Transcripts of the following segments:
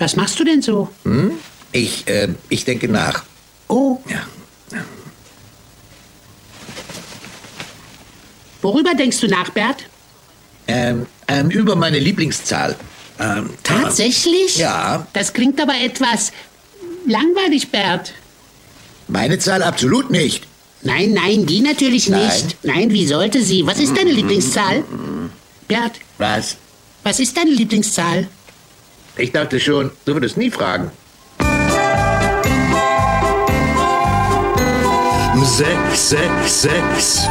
Was machst du denn so? Hm? Ich, äh, ich denke nach. Oh. Ja. Worüber denkst du nach, Bert? Ähm, ähm, über meine Lieblingszahl. Ähm, Tatsächlich? Ja. Das klingt aber etwas langweilig, Bert. Meine Zahl absolut nicht. Nein, nein, die natürlich Nein. nicht. Nein, wie sollte sie? Was ist deine Lieblingszahl? Bert, Was? was ist deine Lieblingszahl? Ich dachte schon, du würdest nie fragen. Sechs, sechs, sechs.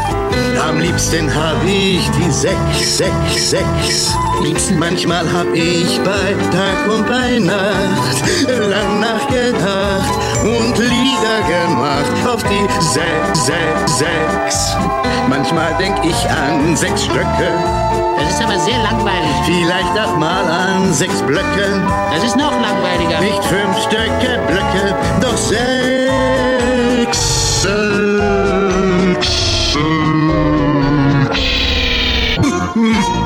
Am liebsten hab ich die sechs, sechs, sechs. Manchmal hab ich bei Tag und bei Nacht lang nachgedacht und Lieder gemacht auf die sechs, sechs, sechs. Manchmal denk ich an sechs Stöcke, Das ist aber sehr langweilig. vielleicht auch mal an sechs Blöcke. Das ist noch langweiliger. Nicht fünf Stöcke, Blöcke, doch sechs. Sechs. unconscious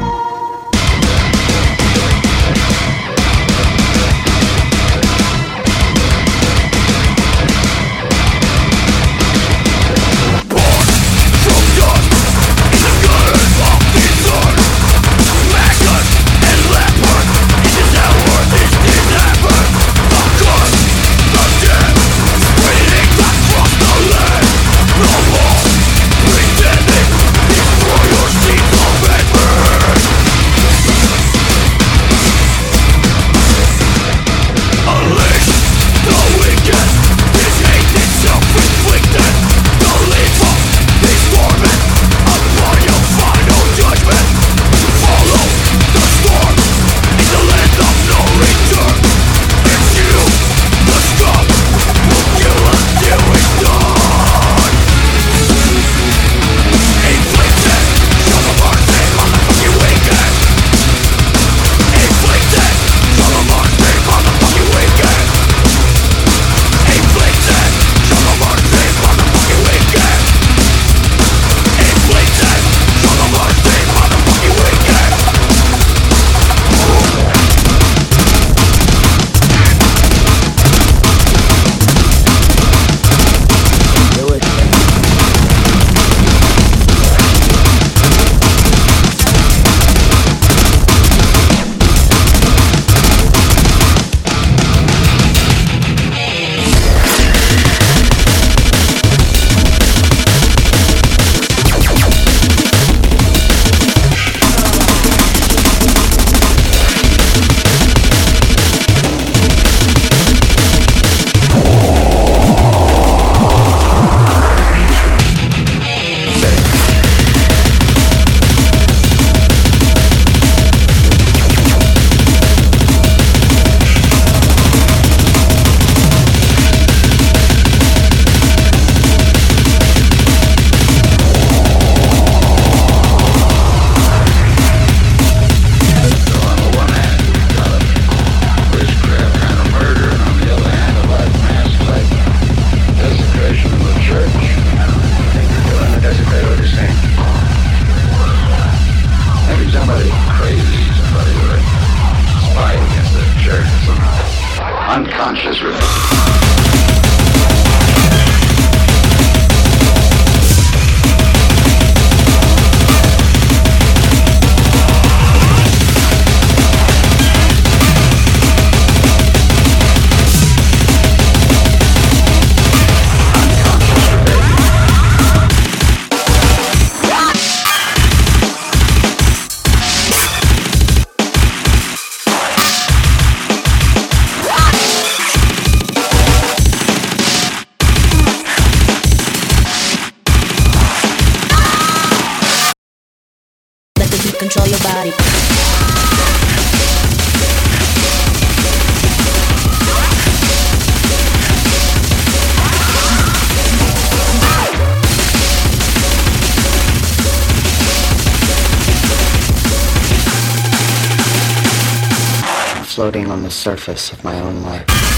floating on the surface of my own life.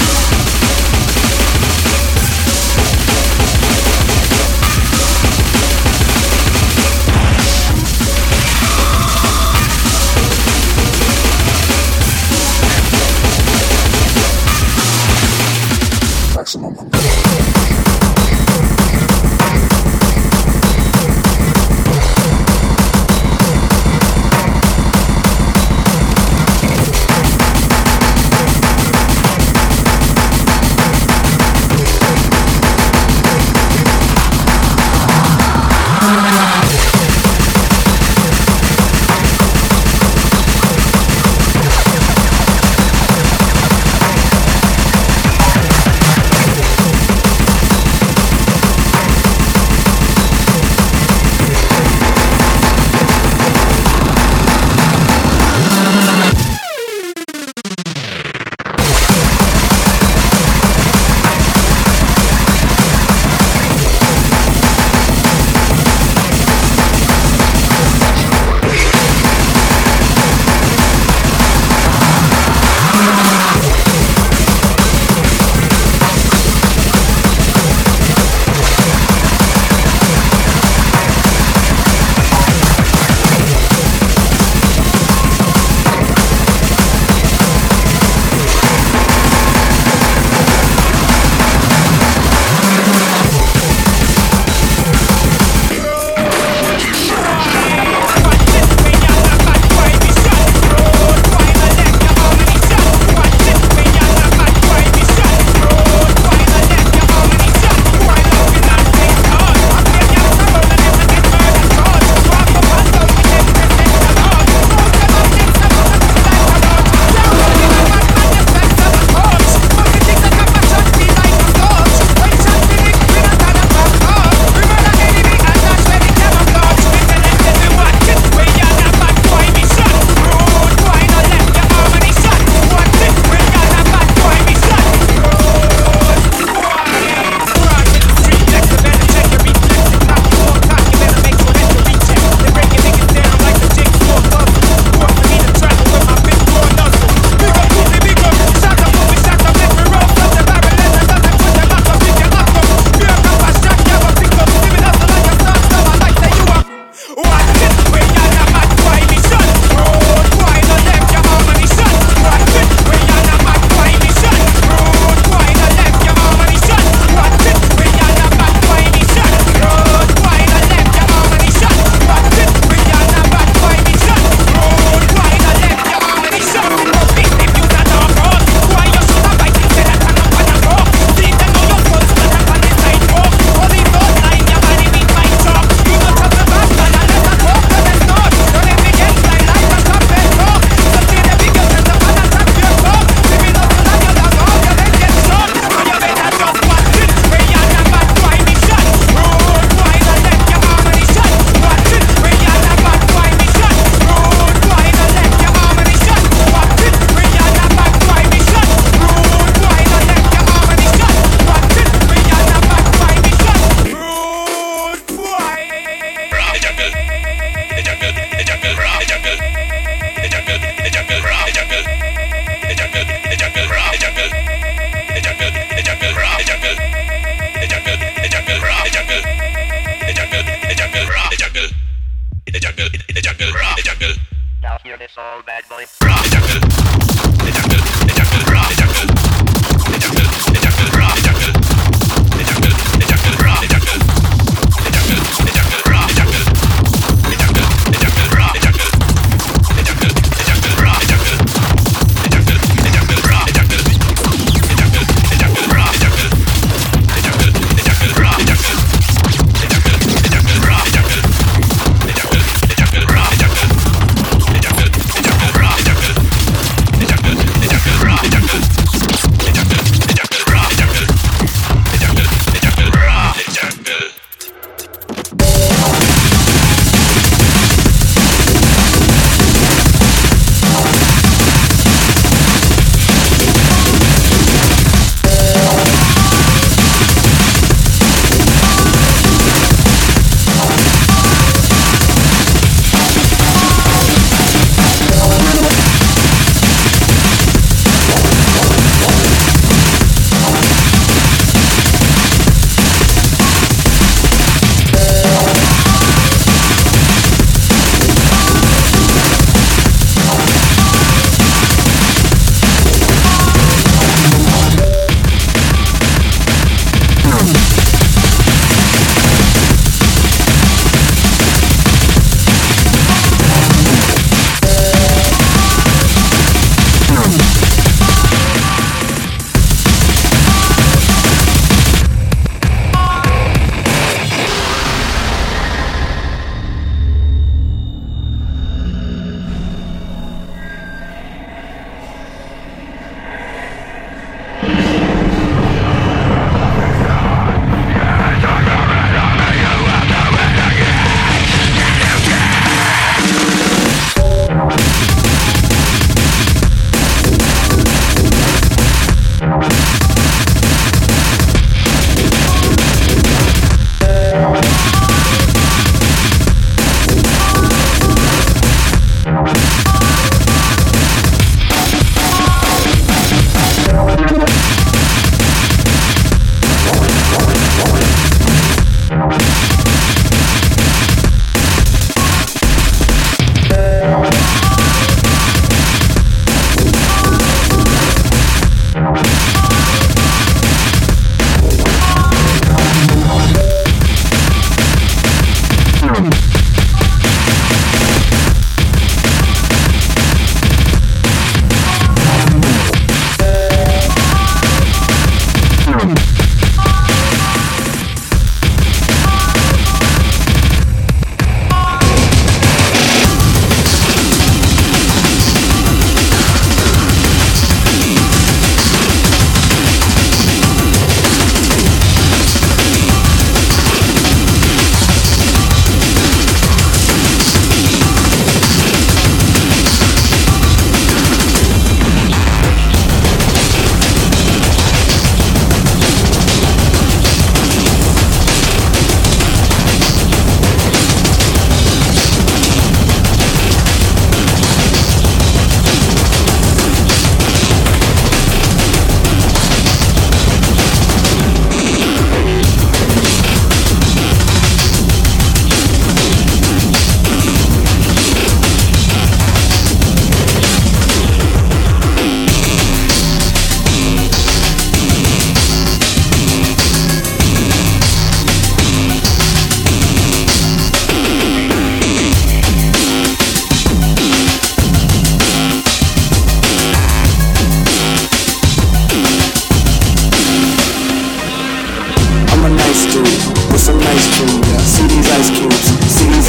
soul, bad boy.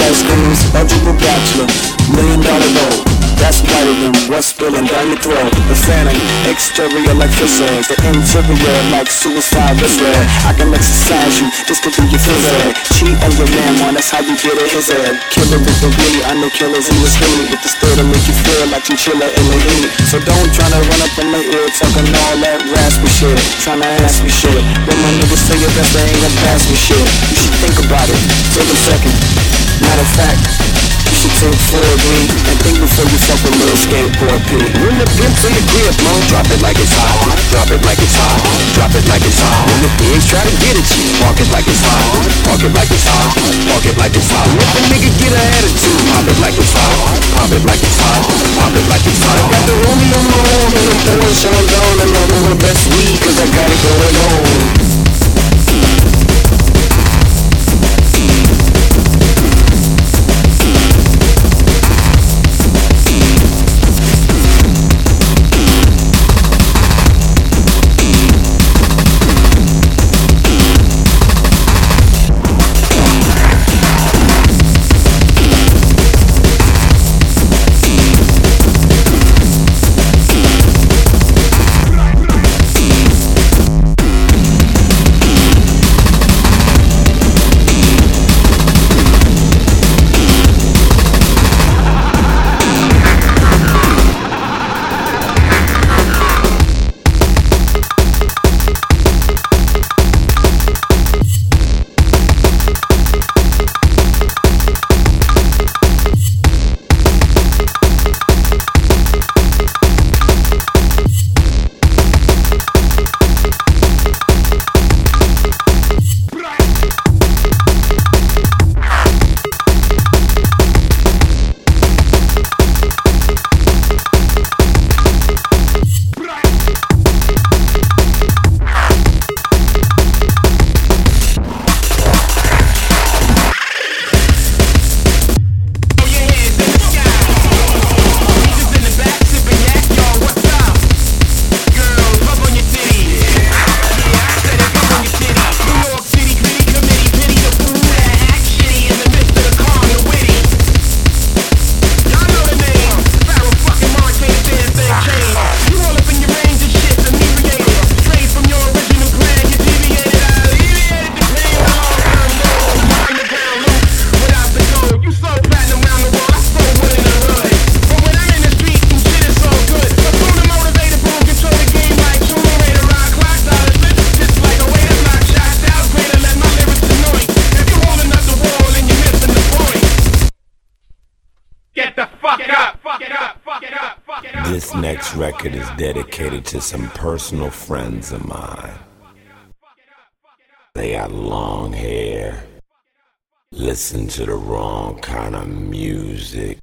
Ice creams. Eligible bachelor, million dollar goal. That's whiter than what's spilling down your throat. The phantom, exterior like fish eggs. The interior like suicide wrist red. I can exercise you, this could be your phys ed. Cheat on your man, man, that's how you get it, his head. Killer with the really, I know killers in the street. With the still to make you feel like chinchilla in the heat. So don't try to run up in my ear, talking all that raspy shit. Tryna ask me shit. When my niggas say your best, they ain't gonna pass me shit. You should think about it, take a second. Matter of fact, you should take four of me and think before you fuck with little skateboard P. When the pimp to your grip, man, drop it like it's hot. Drop it like it's hot. Drop it like it's hot. When the pigs try to get at you, walk it like it's hot. Walk it like it's hot. Walk it like it's hot. If a nigga get an attitude, pop it like it's hot. Pop it like it's hot. Pop it like it's hot. I got the rollie on my arm and I'm throwing Sean down and I'm the best weed cause I got it going on. To some personal friends of mine. They got long hair, listen to the wrong kind of music.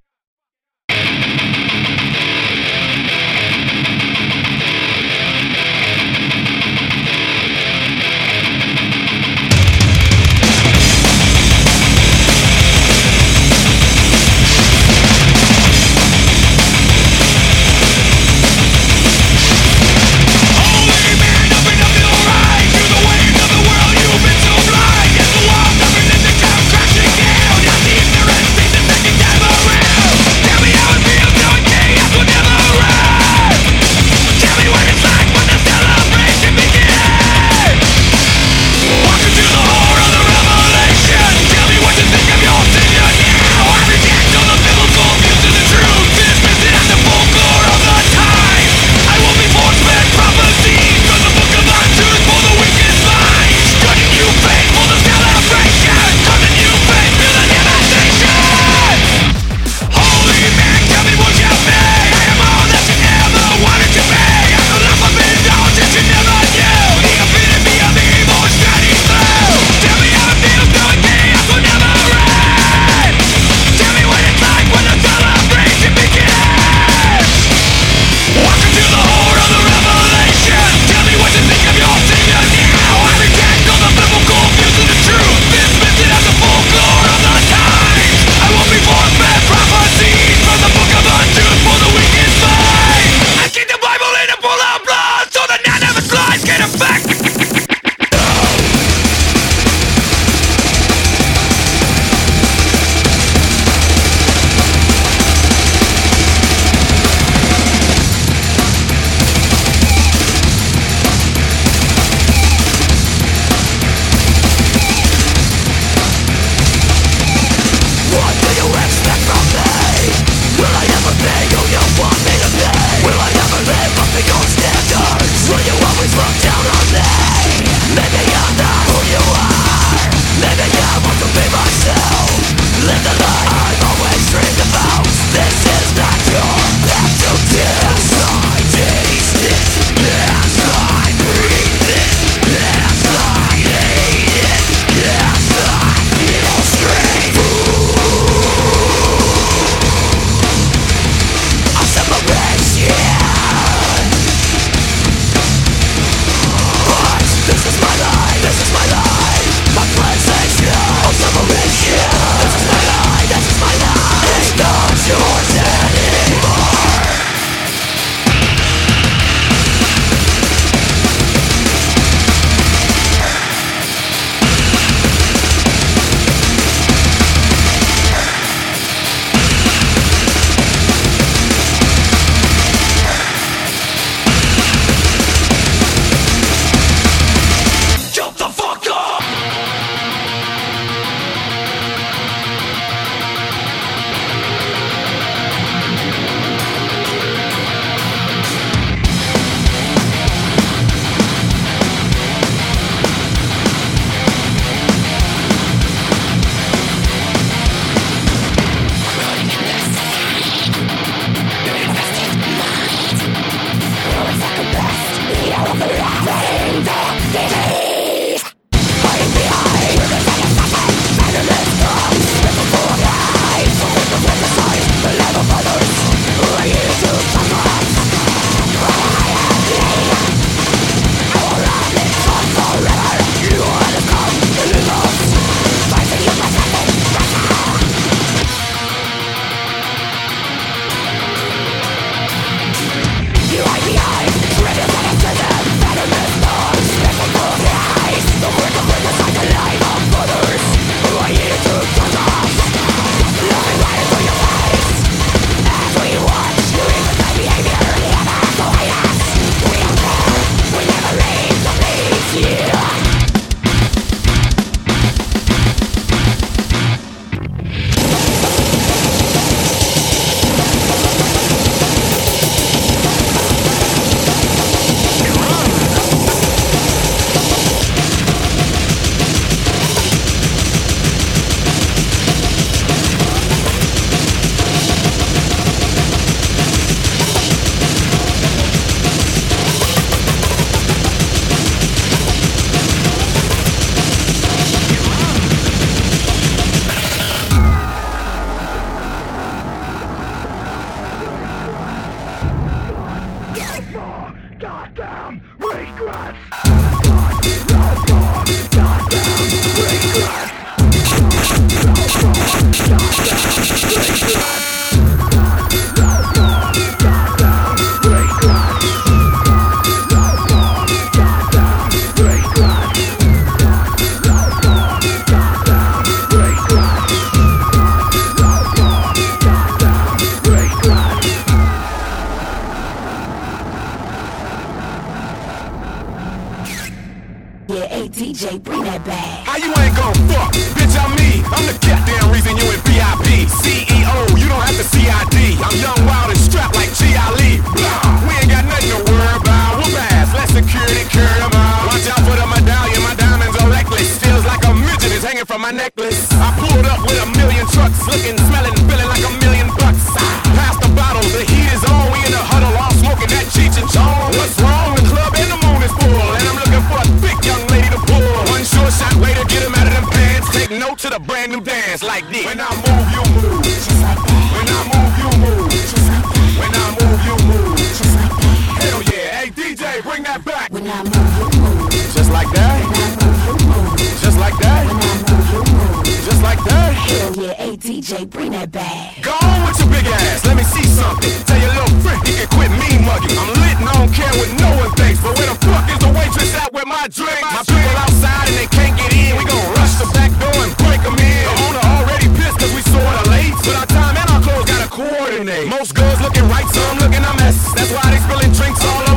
Most girls looking right, some looking a mess. That's why they spilling drinks all over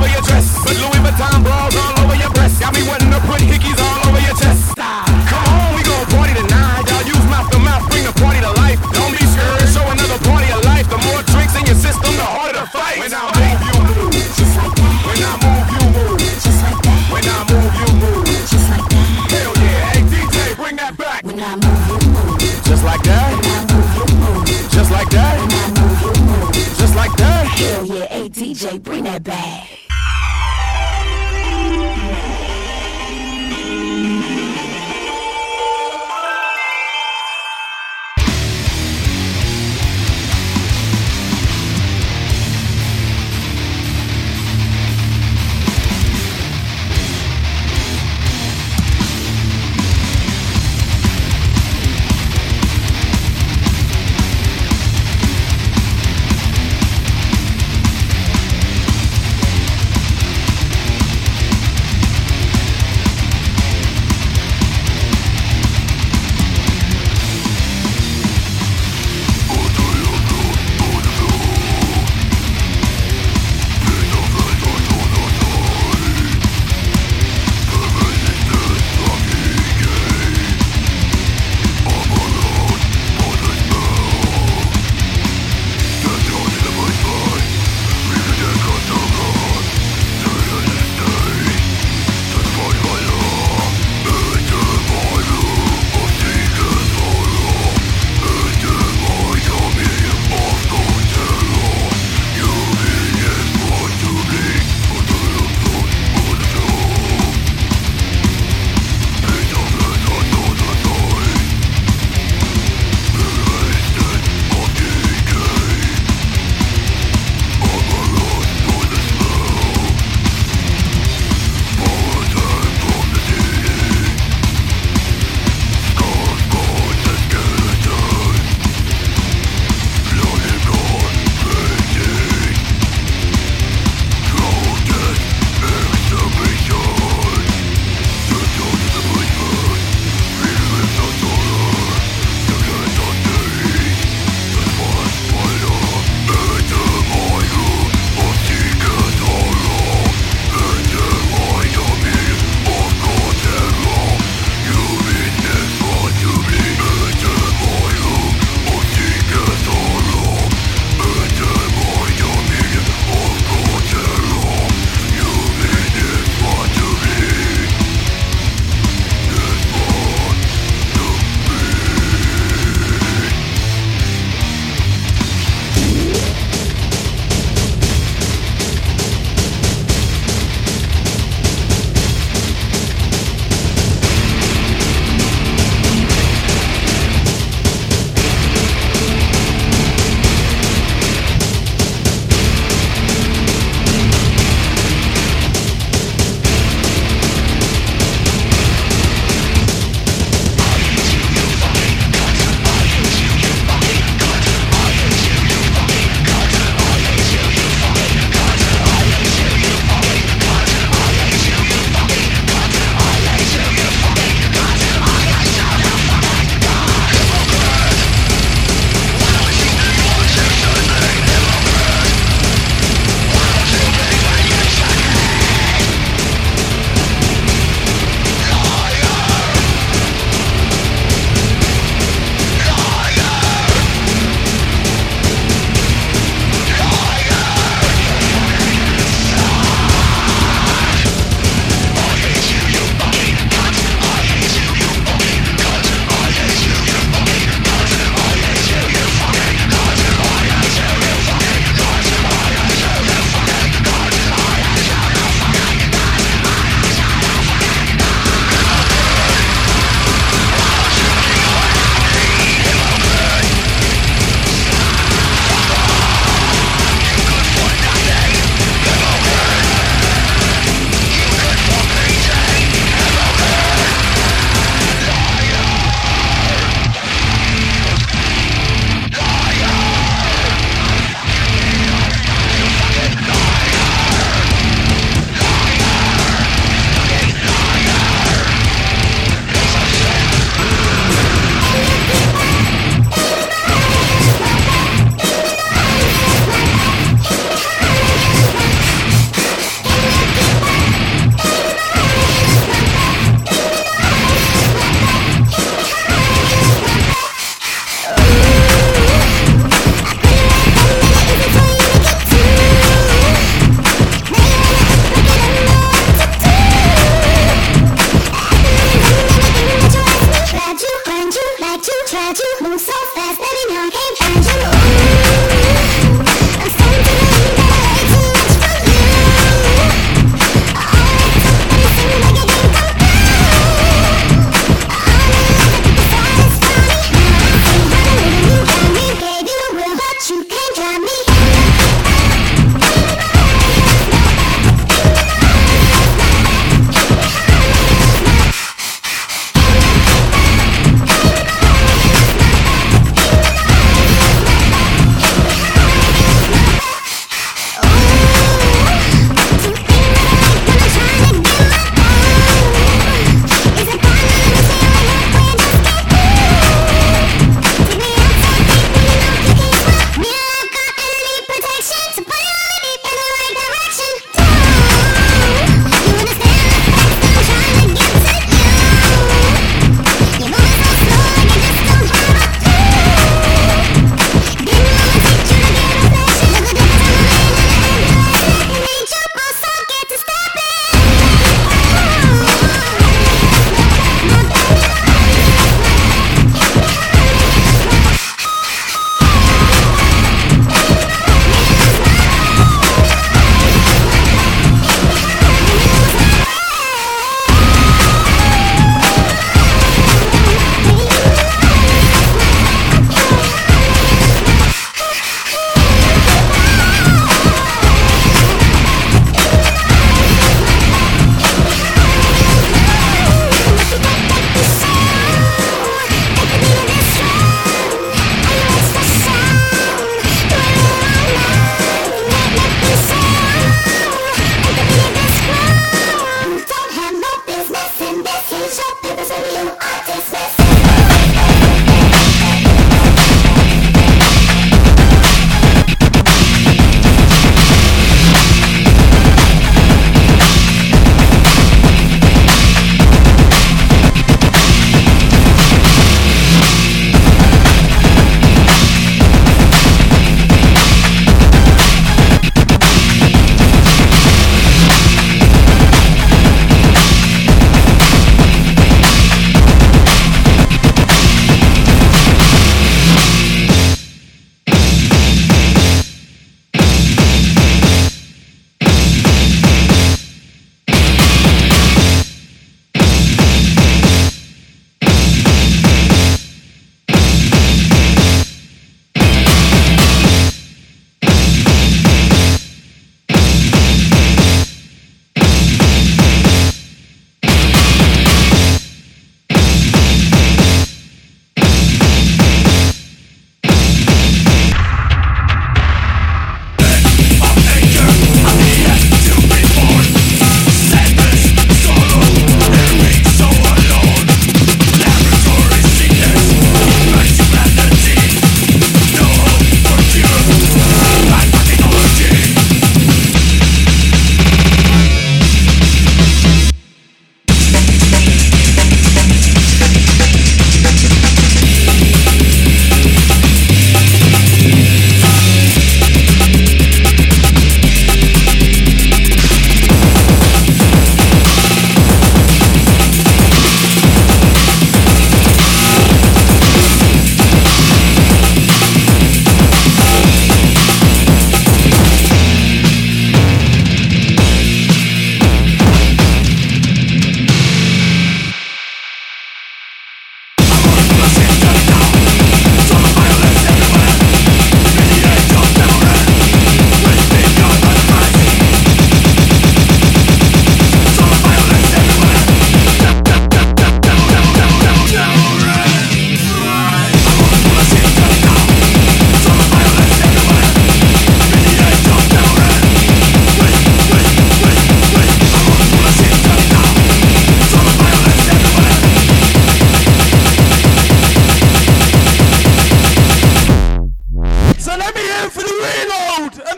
reload.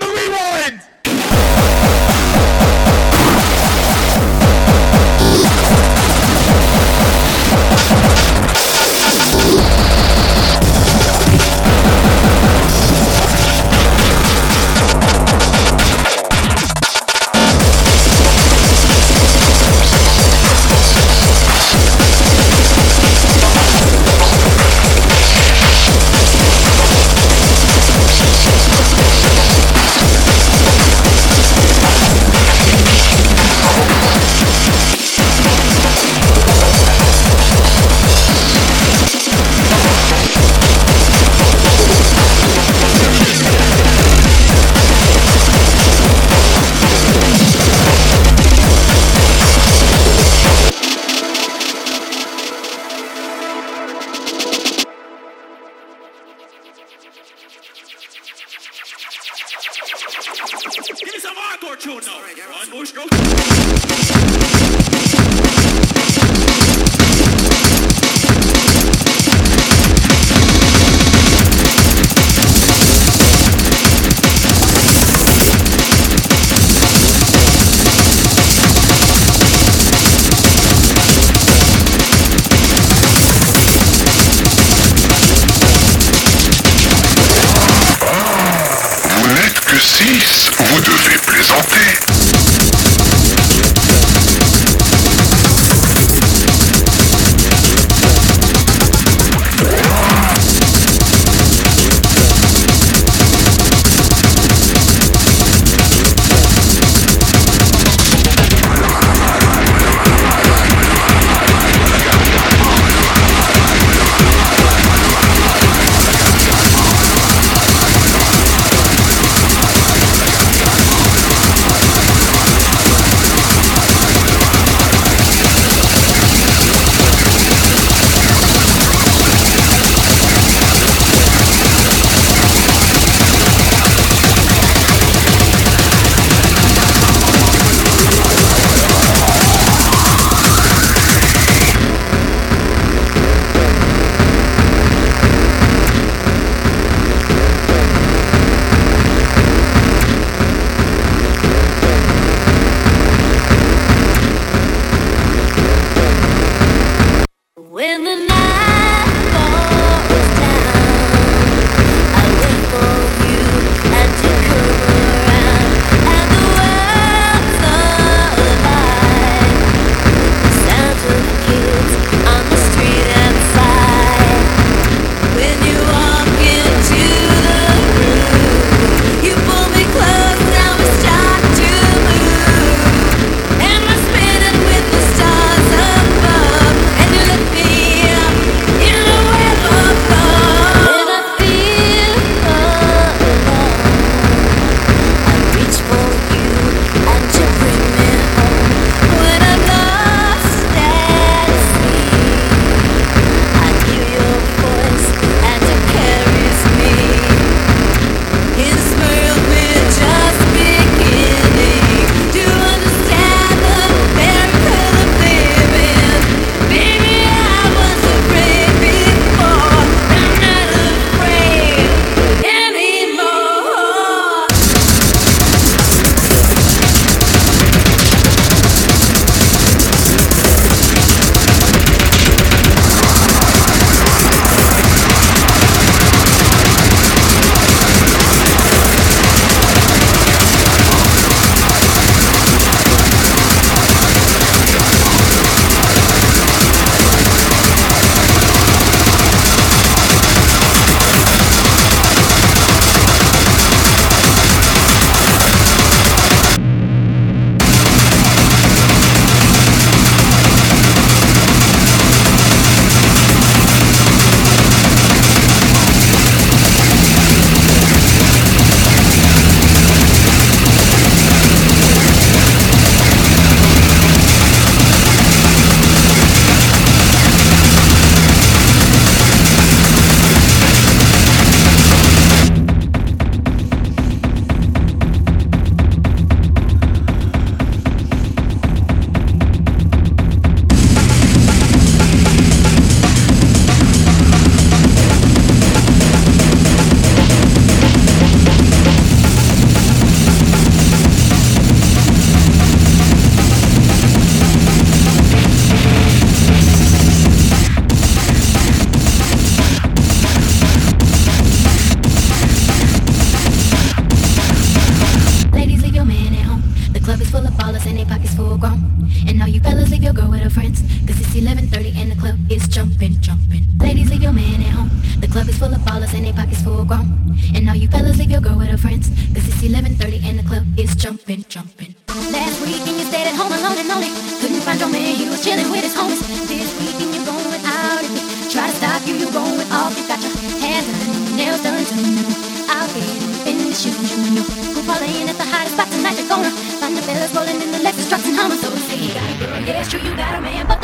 plaisanter. sex, drugs, and homicide. So you gotta burn, yeah, it's true, you got a man, but